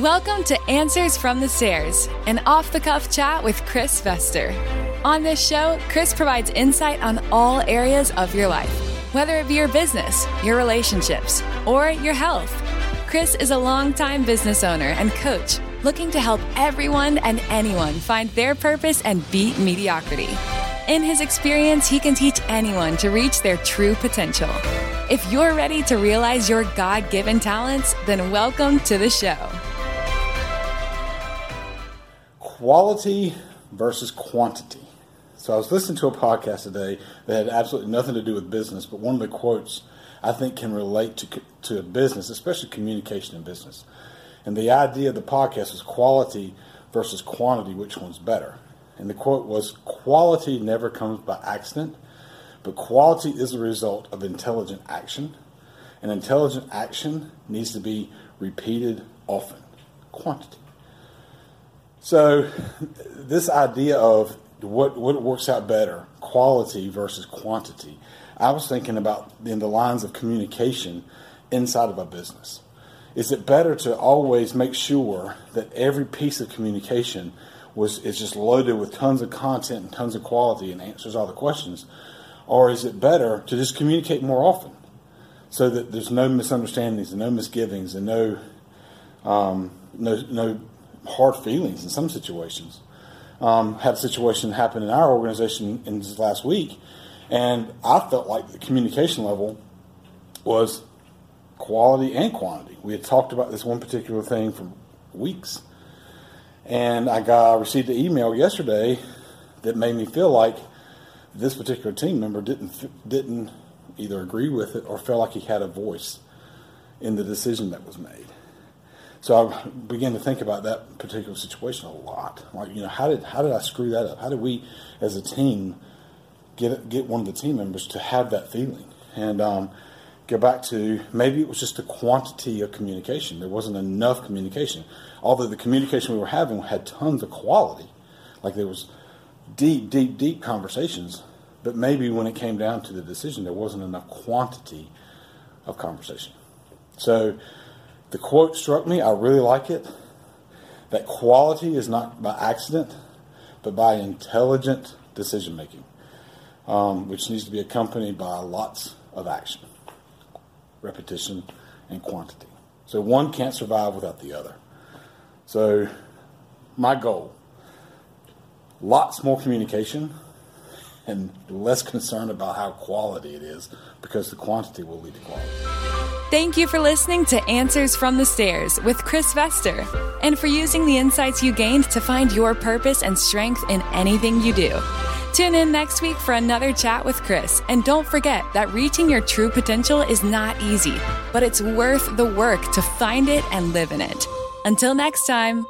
Welcome to Answers from the Stairs, an off the cuff chat with Chris Vester. On this show, Chris provides insight on all areas of your life, whether it be your business, your relationships, or your health. Chris is a longtime business owner and coach looking to help everyone and anyone find their purpose and beat mediocrity. In his experience, he can teach anyone to reach their true potential. If you're ready to realize your God given talents, then welcome to the show. Quality versus quantity. So I was listening to a podcast today that had absolutely nothing to do with business, but one of the quotes I think can relate to to business, especially communication in business. And the idea of the podcast was quality versus quantity, which one's better? And the quote was quality never comes by accident, but quality is the result of intelligent action. And intelligent action needs to be repeated often. Quantity. So, this idea of what what works out better, quality versus quantity, I was thinking about in the lines of communication inside of a business. Is it better to always make sure that every piece of communication was is just loaded with tons of content and tons of quality and answers all the questions, or is it better to just communicate more often, so that there's no misunderstandings and no misgivings and no um, no no hard feelings in some situations. Um, had a situation happen in our organization in this last week, and I felt like the communication level was quality and quantity. We had talked about this one particular thing for weeks, and I got I received an email yesterday that made me feel like this particular team member didn't didn't either agree with it or felt like he had a voice in the decision that was made. So I began to think about that particular situation a lot. Like, you know, how did how did I screw that up? How did we, as a team, get get one of the team members to have that feeling? And um, go back to maybe it was just the quantity of communication. There wasn't enough communication. Although the communication we were having had tons of quality, like there was deep, deep, deep conversations. But maybe when it came down to the decision, there wasn't enough quantity of conversation. So the quote struck me. I really like it. That quality is not by accident, but by intelligent decision making, um, which needs to be accompanied by lots of action, repetition, and quantity. So one can't survive without the other. So, my goal lots more communication and less concern about how quality it is because the quantity will lead to quality. Thank you for listening to Answers from the Stairs with Chris Vester and for using the insights you gained to find your purpose and strength in anything you do. Tune in next week for another chat with Chris. And don't forget that reaching your true potential is not easy, but it's worth the work to find it and live in it. Until next time.